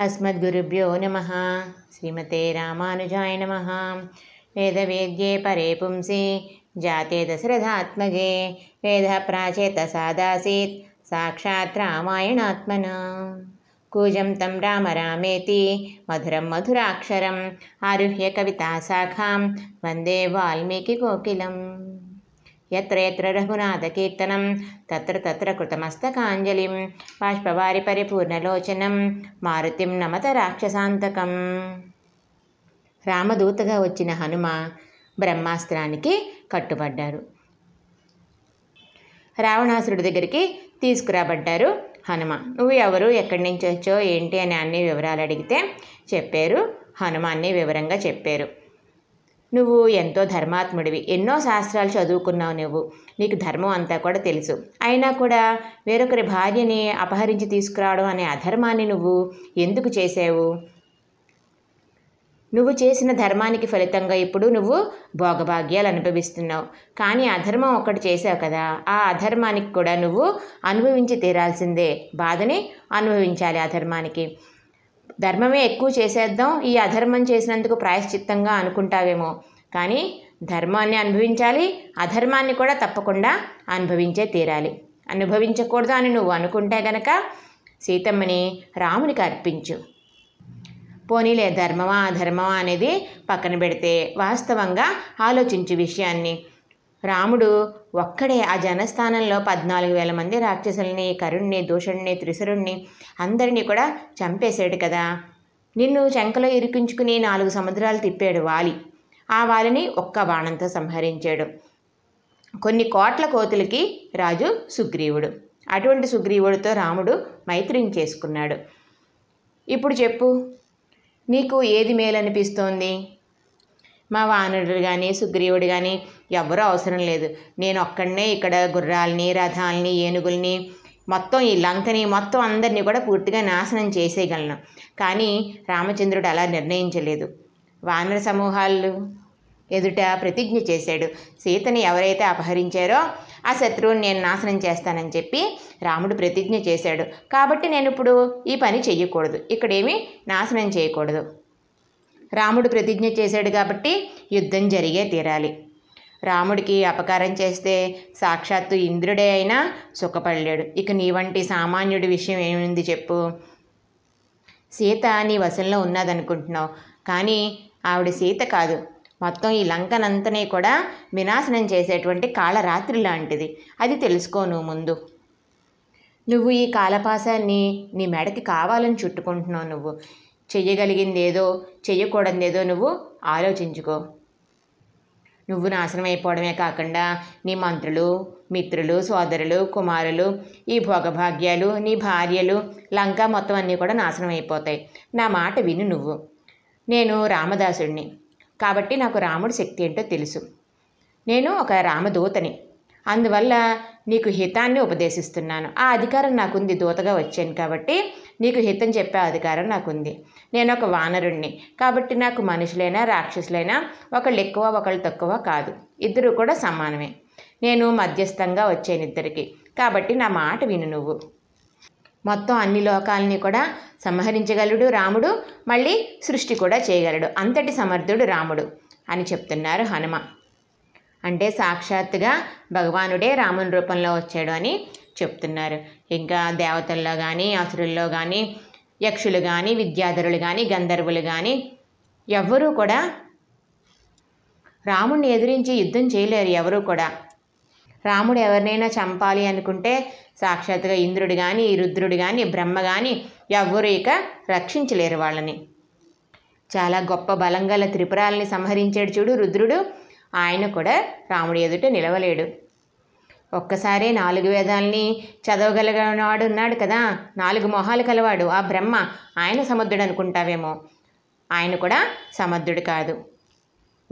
अस्मद्गुरुभ्यो नमः। श्रीमते रामानुजाय नमः। वेदवेद्ये परे पुंसि जाते दशरथात्मजे वेदः प्राचेतसादासीत् साक्षात् रामायणात्मना। कूजं तं राम रामेति मधुरं मधुराक्षरम् आरुह्य कविताशाखां वन्दे वाल्मीकिकोकिलम् ఎత్ర ఎత్ర రఘునాథకీర్తనం తత్ర తత్ర కృతమస్తకాంజలిం బాష్పవారి పరిపూర్ణలోచనం మారుతిం నమత రాక్షసాంతకం రామదూతగా వచ్చిన హనుమ బ్రహ్మాస్త్రానికి కట్టుబడ్డారు. రావణాసురుడి దగ్గరికి తీసుకురాబడ్డారు హనుమ. నువ్వు ఎవరు ఎక్కడి నుంచి వచ్చో ఏంటి అని అన్ని వివరాలు అడిగితే చెప్పారు. హనుమ అన్ని వివరంగా చెప్పారు. నువ్వు ఎంతో ధర్మాత్ముడివి. ఎన్నో శాస్త్రాలు చదువుకున్నావు నువ్వు. నీకు ధర్మం అంతా కూడా తెలుసు. అయినా కూడా వేరొకరి భార్యని అపహరించి తీసుకురావడం అనే అధర్మాన్ని నువ్వు ఎందుకు చేసావు నువ్వు చేసిన ధర్మానికి ఫలితంగా ఇప్పుడు నువ్వు భోగభాగ్యాలు అనుభవిస్తున్నావు. కానీ అధర్మం ఒక్కటి చేసావు కదా. ఆ అధర్మానికి కూడా నువ్వు అనుభవించి తీరాల్సిందే. బాధని అనుభవించాలి అధర్మానికి. ధర్మమే ఎక్కువ చేసేద్దాం ఈ అధర్మం చేసినందుకు ప్రాయశ్చిత్తంగా అనుకుంటావేమో. కానీ ధర్మాన్ని అనుభవించాలి అధర్మాన్ని కూడా తప్పకుండా అనుభవించే తీరాలి. అనుభవించకూడదు అని నువ్వు అనుకుంటే గనక సీతమ్మని రామునికి అర్పించు. పోనీలే ధర్మమా అధర్మమా అనేది పక్కన పెడితే వాస్తవంగా ఆలోచించు విషయాన్ని. రాముడు ఒక్కడే ఆ జనస్థానంలో పద్నాలుగు వేల మంది రాక్షసుల్ని కరుణ్ణి దూషణ్ణి త్రిశరుణ్ణి అందరినీ కూడా చంపేశాడు కదా. నిన్ను చెంకలో ఇరికించుకుని నాలుగు సముద్రాలు తిప్పాడు వాలి. ఆ వాలిని ఒక్క బాణంతో సంహరించాడు. కొన్ని కోట్ల కోతులకి రాజు సుగ్రీవుడు. అటువంటి సుగ్రీవుడితో రాముడు మైత్రిని చేసుకున్నాడు. ఇప్పుడు చెప్పు నీకు ఏది మేలనిపిస్తోంది? మా వానరుడు కానీ సుగ్రీవుడు కానీ ఎవరూ అవసరం లేదు. నేను ఒక్కడనే ఇక్కడ గుర్రాలని రథాలని ఏనుగుల్ని మొత్తం ఈ లంకని మొత్తం అందరినీ కూడా పూర్తిగా నాశనం చేసేయగలను. కానీ రామచంద్రుడు అలా నిర్ణయించలేదు. వానర సమూహాలు ఎదుట ప్రతిజ్ఞ చేశాడు. సీతని ఎవరైతే అపహరించారో ఆ శత్రువుని నేను నాశనం చేస్తానని చెప్పి రాముడు ప్రతిజ్ఞ చేశాడు. కాబట్టి నేను ఇప్పుడు ఈ పని చెయ్యకూడదు. ఇక్కడేమీ నాశనం చేయకూడదు. రాముడు ప్రతిజ్ఞ చేశాడు కాబట్టి యుద్ధం జరిగే తీరాలి. రాముడికి అపకారం చేస్తే సాక్షాత్తు ఇంద్రుడే అయినా సుఖపడలేడు. ఇక నీ వంటి సామాన్యుడి విషయం ఏముంది చెప్పు? సీత నీ వశంలో ఉన్నదనుకుంటున్నావు. కానీ ఆవిడ సీత కాదు. మొత్తం ఈ లంకనంతనే కూడా వినాశనం చేసేటువంటి కాళరాత్రి లాంటిది. అది తెలుసుకో నువ్వు ముందు. నువ్వు ఈ కాలపాసాన్ని నీ మెడకి కావాలని చుట్టుకుంటున్నావు నువ్వు. చెయ్యగలిగింది ఏదో చెయ్యకూడదేదో నువ్వు ఆలోచించుకో. నువ్వు నాశనం అయిపోవడమే కాకుండా నీ మంత్రులు మిత్రులు సోదరులు కుమారులు ఈ భోగభాగ్యాలు నీ భార్యలు లంక మొత్తం అన్నీ కూడా నాశనం అయిపోతాయి నా మాట విను నువ్వు. నేను రామదాసుడిని. కాబట్టి నాకు రాముడి శక్తి ఏంటో తెలుసు. నేను ఒక రామదూతని. అందువల్ల నీకు హితాన్ని ఉపదేశిస్తున్నాను. ఆ అధికారం నాకుంది. దూతగా వచ్చాను కాబట్టి నీకు హితం చెప్పే అధికారం నాకుంది. నేను ఒక వానరుణ్ణి. కాబట్టి నాకు మనుషులైనా రాక్షసులైనా ఒకళ్ళు ఎక్కువ ఒకళ్ళు తక్కువ కాదు. ఇద్దరు కూడా సమానమే. నేను మధ్యస్థంగా వచ్చాను ఇద్దరికి. కాబట్టి నా మాట విను నువ్వు. మొత్తం అన్ని లోకాలని కూడా సంహరించగలడు రాముడు. మళ్ళీ సృష్టి కూడా చేయగలడు. అంతటి సమర్థుడు రాముడు అని చెప్తున్నారు హనుమ. అంటే సాక్షాత్తుగా భగవానుడే రాముని రూపంలో వచ్చాడు అని చెప్తున్నారు. ఇంకా దేవతల్లో కానీ అసురుల్లో కానీ యక్షులు కానీ విద్యాధరులు కానీ గంధర్వులు కానీ ఎవ్వరూ కూడా రాముడిని ఎదిరించి యుద్ధం చేయలేరు ఎవరూ కూడా. రాముడు ఎవరినైనా చంపాలి అనుకుంటే సాక్షాత్తుగా ఇంద్రుడు కానీ రుద్రుడు కానీ బ్రహ్మ కానీ ఎవ్వరూ ఇక రక్షించలేరు వాళ్ళని. చాలా గొప్ప బలం గల త్రిపురాలని సంహరించాడు చూడు రుద్రుడు. ఆయన కూడా రాముడి ఎదుట నిలవలేడు. ఒక్కసారే నాలుగు వేదాలని చదవగలిగినవాడు ఉన్నాడు కదా. నాలుగు మొహాలు కలవాడు. ఆ బ్రహ్మ ఆయన సముద్రుడు అనుకుంటావేమో ఆయన కూడా సమర్థుడు కాదు.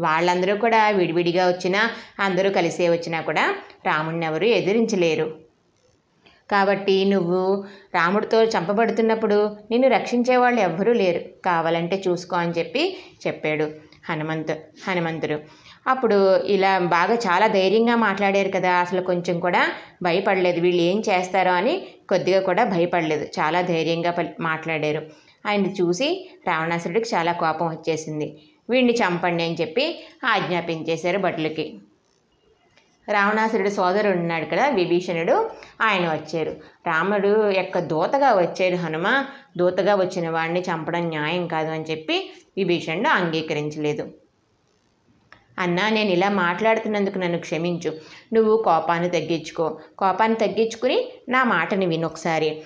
వాళ్ళందరూ కూడా విడివిడిగా వచ్చినా అందరూ కలిసే వచ్చినా కూడా రాముడిని ఎవరు ఎదిరించలేరు. కాబట్టి నువ్వు రాముడితో చంపబడుతున్నప్పుడు నిన్ను రక్షించే వాళ్ళు ఎవ్వరూ లేరు. కావాలంటే చూసుకో అని చెప్పి చెప్పాడు హనుమంతు హనుమంతుడు. అప్పుడు ఇలా బాగా చాలా ధైర్యంగా మాట్లాడారు కదా అసలు కొంచెం కూడా భయపడలేదు. వీళ్ళు ఏం చేస్తారో అని కొద్దిగా కూడా భయపడలేదు. చాలా ధైర్యంగా మాట్లాడారు. ఆయన చూసి రావణాసురుడికి చాలా కోపం వచ్చేసింది. వీడిని చంపండి అని చెప్పి ఆజ్ఞాపించేశారు భటులకి. రావణాసురుడు సోదరుడు ఉన్నాడు కదా విభీషణుడు ఆయన వచ్చారు. రాముడు యొక్క దూతగా వచ్చారు హనుమ. దూతగా వచ్చిన వాడిని చంపడం న్యాయం కాదు అని చెప్పి విభీషణుడు అంగీకరించలేదు. అన్నా నేను ఇలా మాట్లాడుతున్నందుకు నన్ను క్షమించు. నువ్వు కోపాన్ని తగ్గించుకో. కోపాన్ని తగ్గించుకుని నా మాటని విను ఒకసారి.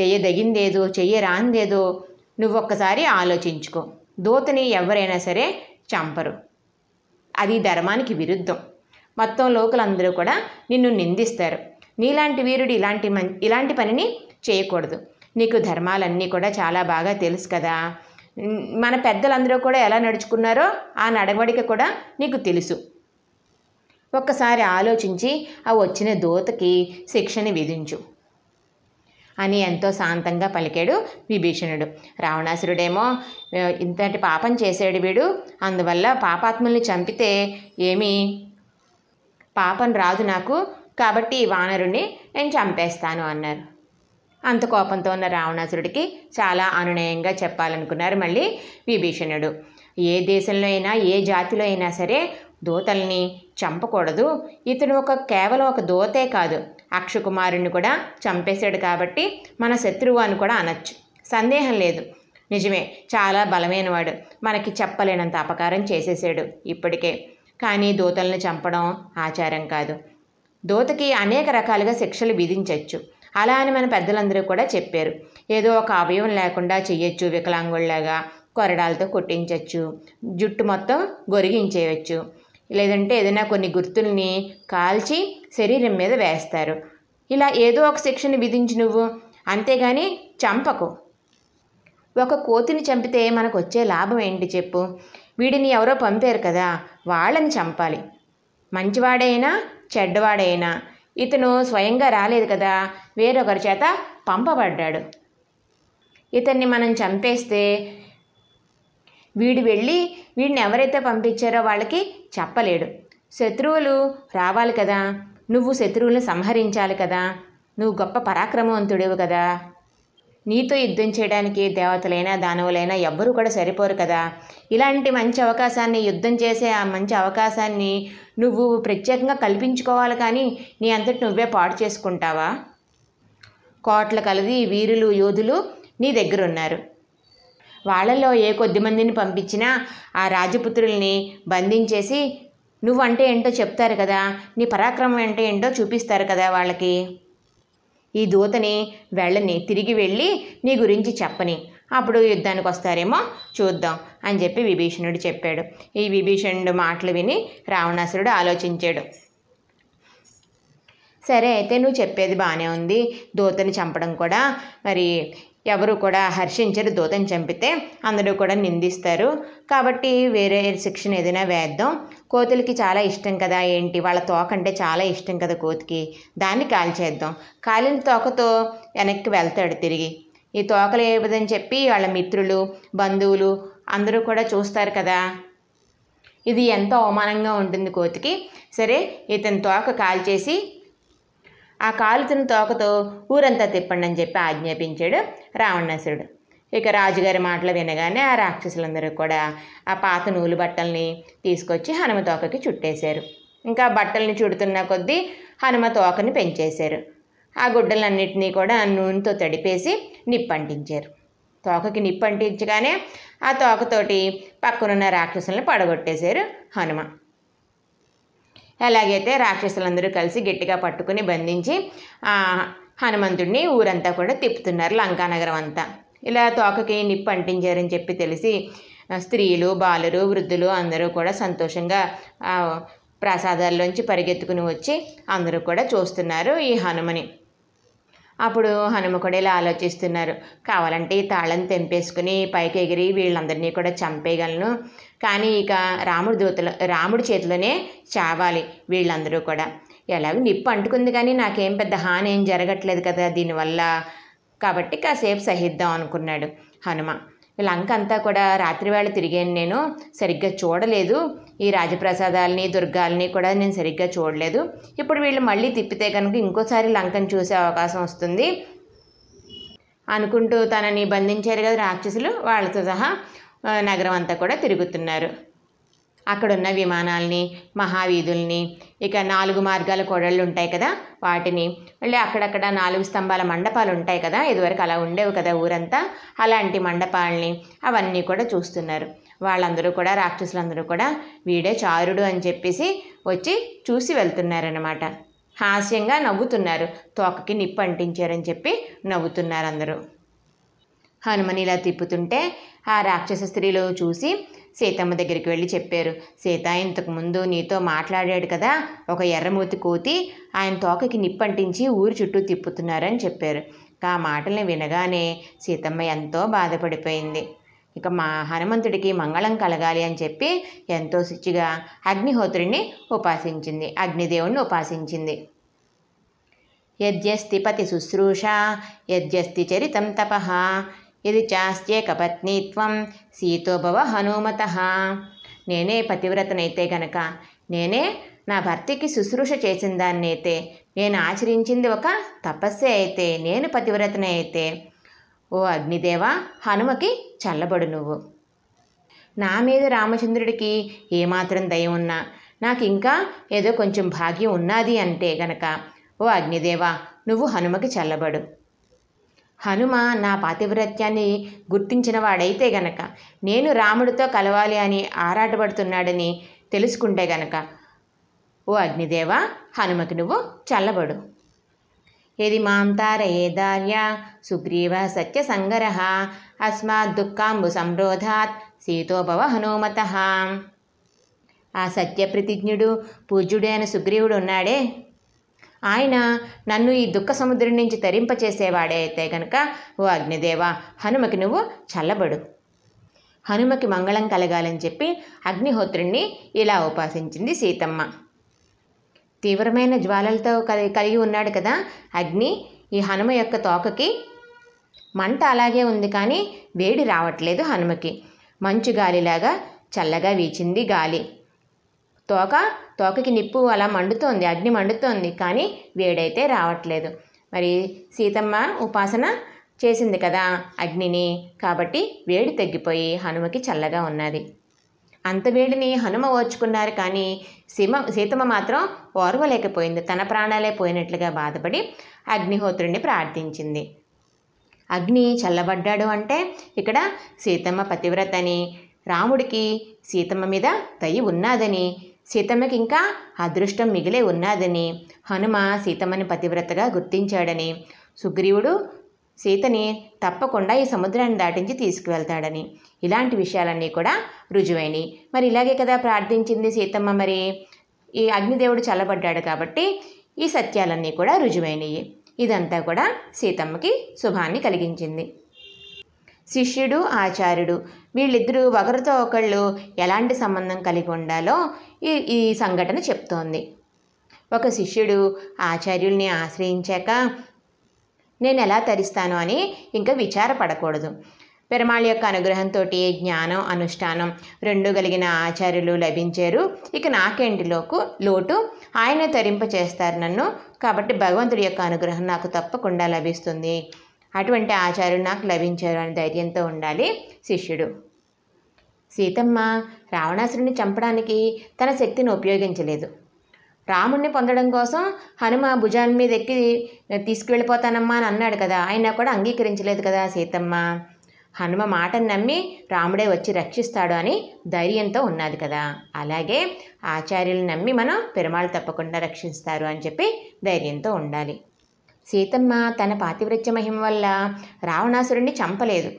చేయదగిందేదో చెయ్యరాందేదో నువ్వు ఒక్కసారి ఆలోచించుకో. దూతని ఎవరైనా సరే చంపరు. అది ధర్మానికి విరుద్ధం. మొత్తం లోకలందరూ కూడా నిన్ను నిందిస్తారు. నీలాంటి వీరుడు ఇలాంటి మం ఇలాంటి పనిని చేయకూడదు. నీకు ధర్మాలన్నీ కూడా చాలా బాగా తెలుసు కదా. మన పెద్దలందరూ కూడా ఎలా నడుచుకున్నారో ఆ నడవడిక కూడా నీకు తెలుసు. ఒక్కసారి ఆలోచించి ఆ వచ్చిన దూతకి శిక్షని విధించు. అని ఎంతో శాంతంగా పలికాడు విభీషణుడు. రావణాసురుడేమో ఇంతటి పాపం చేశాడు వీడు. అందువల్ల పాపాత్ముల్ని చంపితే ఏమీ? పాపం రాదు నాకు. కాబట్టి ఈ వానరుణ్ణి నేను చంపేస్తాను అన్నారు. అంత కోపంతో ఉన్న రావణాసురుడికి చాలా అనునయంగా చెప్పాలనుకున్నారు మళ్ళీ విభీషణుడు. ఏ దేశంలో అయినా ఏ జాతిలో అయినా సరే దూతల్ని చంపకూడదు. ఇతను ఒక కేవలం ఒక దూతే కాదు. అక్షకుమారుణ్ణి కూడా చంపేశాడు కాబట్టి మన శత్రువు అని కూడా అనొచ్చు. సందేహం లేదు. నిజమే చాలా బలమైనవాడు. మనకి చెప్పలేనంత అపకారం చేసేసాడు ఇప్పటికే. కానీ దూతల్ని చంపడం ఆచారం కాదు. దూతకి అనేక రకాలుగా శిక్షలు విధించవచ్చు అలా అని మన పెద్దలందరూ కూడా చెప్పారు. ఏదో ఒక అవయవం లేకుండా చెయ్యొచ్చు వికలాంగుల్లాగా కొరడాలతో కొట్టించవచ్చు జుట్టు మొత్తం గొరిగించేయచ్చు. లేదంటే ఏదైనా కొన్ని గుర్తుల్ని కాల్చి శరీరం మీద వేస్తారు. ఇలా ఏదో ఒక శిక్షను విధించి నువ్వు. అంతేగాని చంపకు. ఒక కోతిని చంపితే మనకు వచ్చే లాభం ఏంటి చెప్పు. వీడిని ఎవరో పంపారు కదా వాళ్ళని చంపాలి. మంచివాడైనా చెడ్డవాడైనా. ఇతను స్వయంగా రాలేదు కదా వేరొకరి చేత పంపబడ్డాడు. ఇతన్ని మనం చంపేస్తే వీడు వెళ్ళి వీడిని ఎవరైతే పంపించారో వాళ్ళకి చెప్పలేడు. శత్రువులు రావాలి కదా నువ్వు శత్రువులను సంహరించాలి కదా నువ్వు గొప్ప పరాక్రమవంతుడివి కదా. నీతో యుద్ధం చేయడానికి దేవతలైనా దానవులైనా ఎవ్వరూ కూడా సరిపోరు కదా. ఇలాంటి మంచి అవకాశాన్ని యుద్ధం చేసే ఆ మంచి అవకాశాన్ని నువ్వు ప్రత్యేకంగా కల్పించుకోవాలి కానీ నీ అంతటి నువ్వే పాడు చేసుకుంటావా? కోట్ల కలది వీరులు యోధులు నీ దగ్గర ఉన్నారు వాళ్ళల్లో ఏ కొద్ది మందిని పంపించినా ఆ రాజపుత్రుల్ని బంధించేసి నువ్వంటే ఏంటో చెప్తారు కదా. నీ పరాక్రమం అంటే ఏంటో చూపిస్తారు కదా వాళ్ళకి. ఈ దూతని వెళ్ళని తిరిగి వెళ్ళి నీ గురించి చెప్పని. అప్పుడు యుద్ధానికి వస్తారేమో చూద్దాం అని చెప్పి విభీషణుడు చెప్పాడు. ఈ విభీషణుడు మాటలు విని రావణాసురుడు ఆలోచించాడు. సరే అయితే నువ్వు చెప్పేది బాగానే ఉంది. దూతని చంపడం కూడా మరి ఎవరు కూడా హర్షించరు దూతం చంపితే అందరూ కూడా నిందిస్తారు. కాబట్టి వేరే శిక్షణ ఏదైనా వేద్దాం. కోతులకి చాలా ఇష్టం కదా ఏంటి? వాళ్ళ తోక అంటే చాలా ఇష్టం కదా కోతికి. దాన్ని కాల్చేద్దాం కాలిన తోకతో వెనక్కి వెళ్తాడు తిరిగి. ఈ తోకలు ఏవదని చెప్పి వాళ్ళ మిత్రులు బంధువులు అందరూ కూడా చూస్తారు కదా. ఇది ఎంతో అవమానంగా ఉంటుంది కోతికి. సరే ఇతని తోక కాల్చేసి ఆ కాలుతున్న తోకతో ఊరంతా తిప్పండి అని చెప్పి ఆజ్ఞాపించాడు రావణాసురుడు. ఇక రాజుగారి మాటలు వినగానే ఆ రాక్షసులందరూ కూడా ఆ పాత నూలు బట్టల్ని తీసుకొచ్చి హనుమ తోకకి చుట్టేశారు. ఇంకా బట్టల్ని చుడుతున్న కొద్దీ హనుమ తోకని పెంచేశారు. ఆ గుడ్డలన్నింటినీ కూడా నూనెతో తడిపేసి నిప్పంటించారు. తోకకి నిప్పంటించగానే ఆ తోకతోటి పక్కనున్న రాక్షసులను పడగొట్టేశారు హనుమ. ఎలాగైతే రాక్షసులందరూ కలిసి గట్టిగా పట్టుకుని బంధించి హనుమంతుడిని ఊరంతా కూడా తిప్పుతున్నారు లంకానగరం అంతా. ఇలా తోకకి నిప్పు అంటించారని చెప్పి తెలిసి స్త్రీలు బాలురు వృద్ధులు అందరూ కూడా సంతోషంగా ప్రసాదాల్లోంచి పరిగెత్తుకుని వచ్చి అందరూ కూడా చూస్తున్నారు ఈ హనుమని. అప్పుడు హనుమ కూడా ఇలా ఆలోచిస్తున్నారు. కావాలంటే ఈ తాళం తెంపేసుకుని పైకి ఎగిరి వీళ్ళందరినీ కూడా చంపేయగలను. కానీ ఇక రాముడి దూతలు రాముడి చేతిలోనే చావాలి వీళ్ళందరూ కూడా. ఎలాగో నిప్పు అంటుకుంది కానీ నాకేం పెద్ద హాని ఏం జరగట్లేదు కదా దీనివల్ల. కాబట్టి కాసేపు సహిద్దాం అనుకున్నాడు హనుమ. లంక అంతా కూడా రాత్రివేళ తిరిగాను నేను. సరిగ్గా చూడలేదు. ఈ రాజప్రసాదాలని దుర్గాలని కూడా నేను సరిగ్గా చూడలేదు. ఇప్పుడు వీళ్ళు మళ్ళీ తిప్పితే కనుక ఇంకోసారి లంకను చూసే అవకాశం వస్తుంది. అనుకుంటూ తనని బంధించారు కదా రాక్షసులు వాళ్ళతో సహా నగరం అంతా కూడా తిరుగుతున్నారు. అక్కడున్న విమానాల్ని మహావీధుల్ని ఇక నాలుగు మార్గాల కొడళ్ళు ఉంటాయి కదా వాటిని. మళ్ళీ అక్కడక్కడ నాలుగు స్తంభాల మండపాలు ఉంటాయి కదా ఇదివరకు అలా ఉండేవి కదా ఊరంతా. అలాంటి మండపాలని అవన్నీ కూడా చూస్తున్నారు. వాళ్ళందరూ కూడా రాక్షసులందరూ కూడా వీడే చారుడు అని చెప్పేసి వచ్చి చూసి వెళ్తున్నారనమాట హాస్యంగా నవ్వుతున్నారు. తోకకి నిప్పు అంటించారని చెప్పి నవ్వుతున్నారు అందరూ హనుమని ఇలా తిప్పుతుంటే ఆ రాక్షస స్త్రీలు చూసి సీతమ్మ దగ్గరికి వెళ్ళి చెప్పారు. సీత ఇంతకుముందు నీతో మాట్లాడాడు కదా ఒక ఎర్రమూతి కోతి ఆయన తోకకి నిప్పు అంటించి ఊరి చుట్టూ తిప్పుతున్నారని చెప్పారు. ఆ మాటల్ని వినగానే సీతమ్మ ఎంతో బాధపడిపోయింది. ఇక మా హనుమంతుడికి మంగళం కలగాలి అని చెప్పి ఎంతో శుచిగా అగ్నిహోత్రుడిని ఉపాసించింది. అగ్నిదేవుణ్ణి ఉపాసించింది. యజ్ఞస్తి పతి శుశ్రూష యజ్ఞస్తి చరితం తపః ఇది చాస్త్యేక పత్నిత్వం సీతోభవ హనుమత. నేనే పతివ్రతనైతే గనక నేనే నా భర్తకి శుశ్రూష చేసిన దాన్నైతే నేను ఆచరించింది ఒక తపస్సే అయితే నేను పతివ్రతనే అయితే ఓ అగ్నిదేవ హనుమకి చల్లబడు నువ్వు. నా మీద రామచంద్రుడికి ఏమాత్రం దయ ఉన్నా నాకు ఇంకా ఏదో కొంచెం భాగ్యం ఉన్నది అంటే గనక ఓ అగ్నిదేవ నువ్వు హనుమకి చల్లబడు. హనుమ నా పాతివ్రత్యాన్ని గుర్తించిన వాడైతే గనక నేను రాముడితో కలవాలి అని ఆరాటపడుతున్నాడని తెలుసుకుంటే గనక ఓ అగ్నిదేవ హనుమకి నువ్వు చల్లబడు. यदि मां तारयेदार्या सुग्रीवः सत्यसङ्गरः అస్మాత్ దుఃఖాంబు సంరోధాత్ సీతోభవ హనుమత ఆ సత్యప్రతిజ్ఞుడు పూజ్యుడైన సుగ్రీవుడు ఉన్నాడే? ఆయన నన్ను ఈ దుఃఖ సముద్రం నుంచి తరింపచేసేవాడే అయితే గనక ఓ అగ్నిదేవ హనుమకి నువ్వు చల్లబడు. హనుమకి మంగళం కలగాలని చెప్పి అగ్నిహోత్రుణ్ణి ఇలా ఉపాసించింది సీతమ్మ. తీవ్రమైన జ్వాలలతో కలి కలిగి ఉన్నాడు కదా అగ్ని. ఈ హనుమ యొక్క తోకకి మంట అలాగే ఉంది కానీ వేడి రావట్లేదు హనుమకి. మంచు గాలిలాగా చల్లగా వీచింది గాలి. తోక తోకకి నిప్పు అలా మండుతోంది అగ్ని మండుతోంది కానీ వేడైతే రావట్లేదు. మరి సీతమ్మ ఉపాసన చేసింది కదా అగ్నిని కాబట్టి వేడి తగ్గిపోయి హనుమకి చల్లగా ఉన్నది. అంత వేడిని హనుమ ఓర్చుకున్నారు కానీ సీమ సీతమ్మ మాత్రం ఓర్వలేకపోయింది. తన ప్రాణాలే పోయినట్లుగా బాధపడి అగ్నిహోత్రుడిని ప్రార్థించింది. అగ్ని చల్లబడ్డాడు అంటే ఇక్కడ సీతమ్మ పతివ్రతని రాముడికి సీతమ్మ మీద దయ ఉన్నాదని సీతమ్మకి ఇంకా అదృష్టం మిగిలే ఉన్నాదని హనుమ సీతమ్మని పతివ్రతగా గుర్తించాడని సుగ్రీవుడు సీతని తప్పకుండా ఈ సముద్రాన్ని దాటించి తీసుకువెళ్తాడని. ఇలాంటి విషయాలన్నీ కూడా రుజువైనవి మరి ఇలాగే కదా ప్రార్థించింది సీతమ్మ మరి. ఈ అగ్నిదేవుడు చల్లబడ్డాడు కాబట్టి ఈ సత్యాలన్నీ కూడా రుజువైనవి ఇదంతా కూడా సీతమ్మకి శుభాన్ని కలిగించింది. శిష్యుడు ఆచార్యుడు వీళ్ళిద్దరూ ఒకరితో ఒకళ్ళు ఎలాంటి సంబంధం కలిగి ఉండాలో ఈ ఈ సంఘటన చెప్తోంది. ఒక శిష్యుడు ఆచార్యుల్ని ఆశ్రయించాక నేను ఎలా తరిస్తాను అని ఇంకా విచారపడకూడదు. పెరమాళ్ యొక్క అనుగ్రహంతో జ్ఞానం అనుష్ఠానం రెండు కలిగిన ఆచార్యులు లభించారు. ఇక నాకేంటిలోకు లోటు? ఆయన తరింప చేస్తారు నన్ను. కాబట్టి భగవంతుడి యొక్క అనుగ్రహం నాకు తప్పకుండా లభిస్తుంది. అటువంటి ఆచార్యులు నాకు లభించారు అనే ధైర్యంతో ఉండాలి శిష్యుడు. సీతమ్మ రావణాసురుని చంపడానికి తన శక్తిని ఉపయోగించలేదు. రాముణ్ణి పొందడం కోసం హనుమ భుజాన్ని మీద ఎక్కి తీసుకువెళ్ళిపోతానమ్మా అని అన్నాడు కదా. అయినా కూడా అంగీకరించలేదు కదా సీతమ్మ. హనుమ మాటను నమ్మి రాముడే వచ్చి రక్షిస్తాడు అని ధైర్యంతో ఉన్నది కదా. అలాగే ఆచార్యులు నమ్మి మనం పెరుమాళ్ళు తప్పకుండా రక్షిస్తారు అని చెప్పి ధైర్యంతో ఉండాలి. సీతమ్మ తన పాతివృత్య మహిమ వల్ల రావణాసురుణ్ణి చంపలేదు.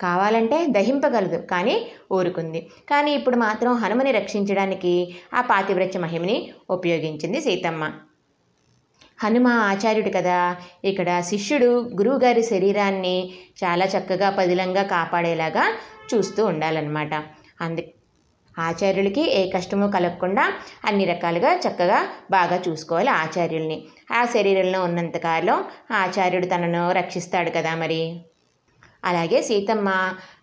కావాలంటే దహింపగలదు కానీ ఊరుకుంది. కానీ ఇప్పుడు మాత్రం హనుమని రక్షించడానికి ఆ పాతివ్రత్య మహిమని ఉపయోగించింది సీతమ్మ. హనుమ ఆచార్యుడు కదా. ఇక్కడ శిష్యుడు గురువుగారి శరీరాన్ని చాలా చక్కగా పదిలంగా కాపాడేలాగా చూస్తూ ఉండాలన్నమాట. అందు ఆచార్యులకి ఏ కష్టము కలగకుండా అన్ని రకాలుగా చక్కగా బాగా చూసుకోవాలి ఆచార్యుల్ని. ఆ శరీరంలో ఉన్నంతకాలం ఆచార్యుడు తనను రక్షిస్తాడు కదా మరి. అలాగే సీతమ్మ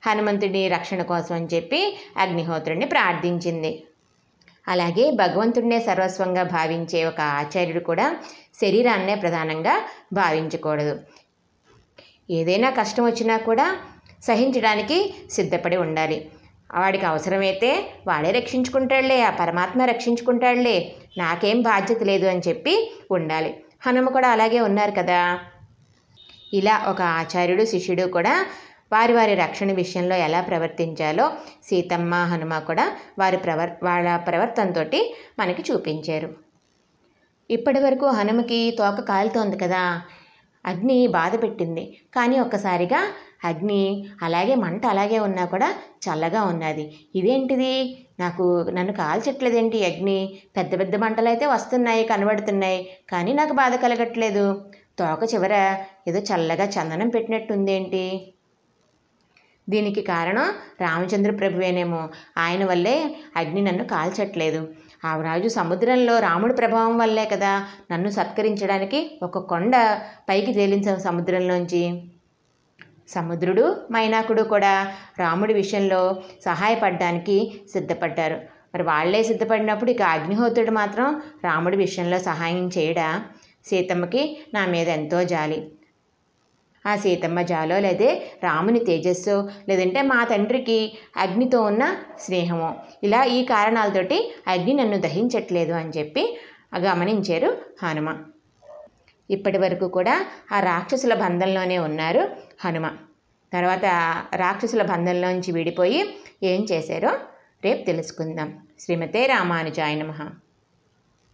హనుమంతుడి రక్షణ కోసం అని చెప్పి అగ్నిహోత్రుడిని ప్రార్థించింది. అలాగే భగవంతుడినే సర్వస్వంగా భావించే ఒక ఆచార్యుడు కూడా శరీరాన్నే ప్రధానంగా భావించకూడదు. ఏదైనా కష్టం వచ్చినా కూడా సహించడానికి సిద్ధపడి ఉండాలి. వాడికి అవసరమైతే వాడే రక్షించుకుంటాడులే ఆ పరమాత్మ రక్షించుకుంటాడులే నాకేం బాధ్యత లేదు అని చెప్పి ఉండాలి. హనుమ కూడా అలాగే ఉన్నారు కదా. ఇలా ఒక ఆచార్యుడు శిష్యుడు కూడా వారి వారి రక్షణ విషయంలో ఎలా ప్రవర్తించాలో సీతమ్మ హనుమ కూడా వారి ప్రవర్ వాళ్ళ ప్రవర్తనతోటి మనకి చూపించారు. ఇప్పటి వరకు హనుమకి తోక కాలుతోంది కదా అగ్ని బాధ పెట్టింది. కానీ ఒక్కసారిగా అగ్ని అలాగే మంట అలాగే ఉన్నా కూడా చల్లగా ఉన్నది. ఇదేంటిది? నాకు నన్ను కాల్చట్లేదేంటి అగ్ని? పెద్ద పెద్ద మంటలు అయితే వస్తున్నాయి కనబడుతున్నాయి. కానీ నాకు బాధ కలగట్లేదు. తోక చివర ఏదో చల్లగా చందనం పెట్టినట్టుందేంటి? దీనికి కారణం రామచంద్ర ప్రభువేనేమో. ఆయన వల్లే అగ్ని నన్ను కాల్చట్లేదు. ఆ రాజు సముద్రంలో రాముడి ప్రభావం వల్లే కదా నన్ను సత్కరించడానికి ఒక కొండ పైకి తేలించాం సముద్రంలోంచి. సముద్రుడు మైనాకుడు కూడా రాముడి విషయంలో సహాయపడడానికి సిద్ధపడ్డారు. మరి వాళ్ళే సిద్ధపడినప్పుడు ఇక అగ్నిహోత్రుడు మాత్రం రాముడి విషయంలో సహాయం చేయడా? సీతమ్మకి నా మీద ఎంతో జాలి. ఆ సీతమ్మ జాలో లేదే రాముని తేజస్సు లేదంటే మా తండ్రికి అగ్నితో ఉన్న స్నేహము. ఇలా ఈ కారణాలతోటి అగ్ని నన్ను దహించట్లేదు అని చెప్పి గమనించారు హనుమ. ఇప్పటి వరకు కూడా ఆ రాక్షసుల బంధంలోనే ఉన్నారు హనుమ. తర్వాత రాక్షసుల బంధంలోంచి విడిపోయి ఏం చేశారో రేపు తెలుసుకుందాం. శ్రీమతే రామానుజాయ నమః.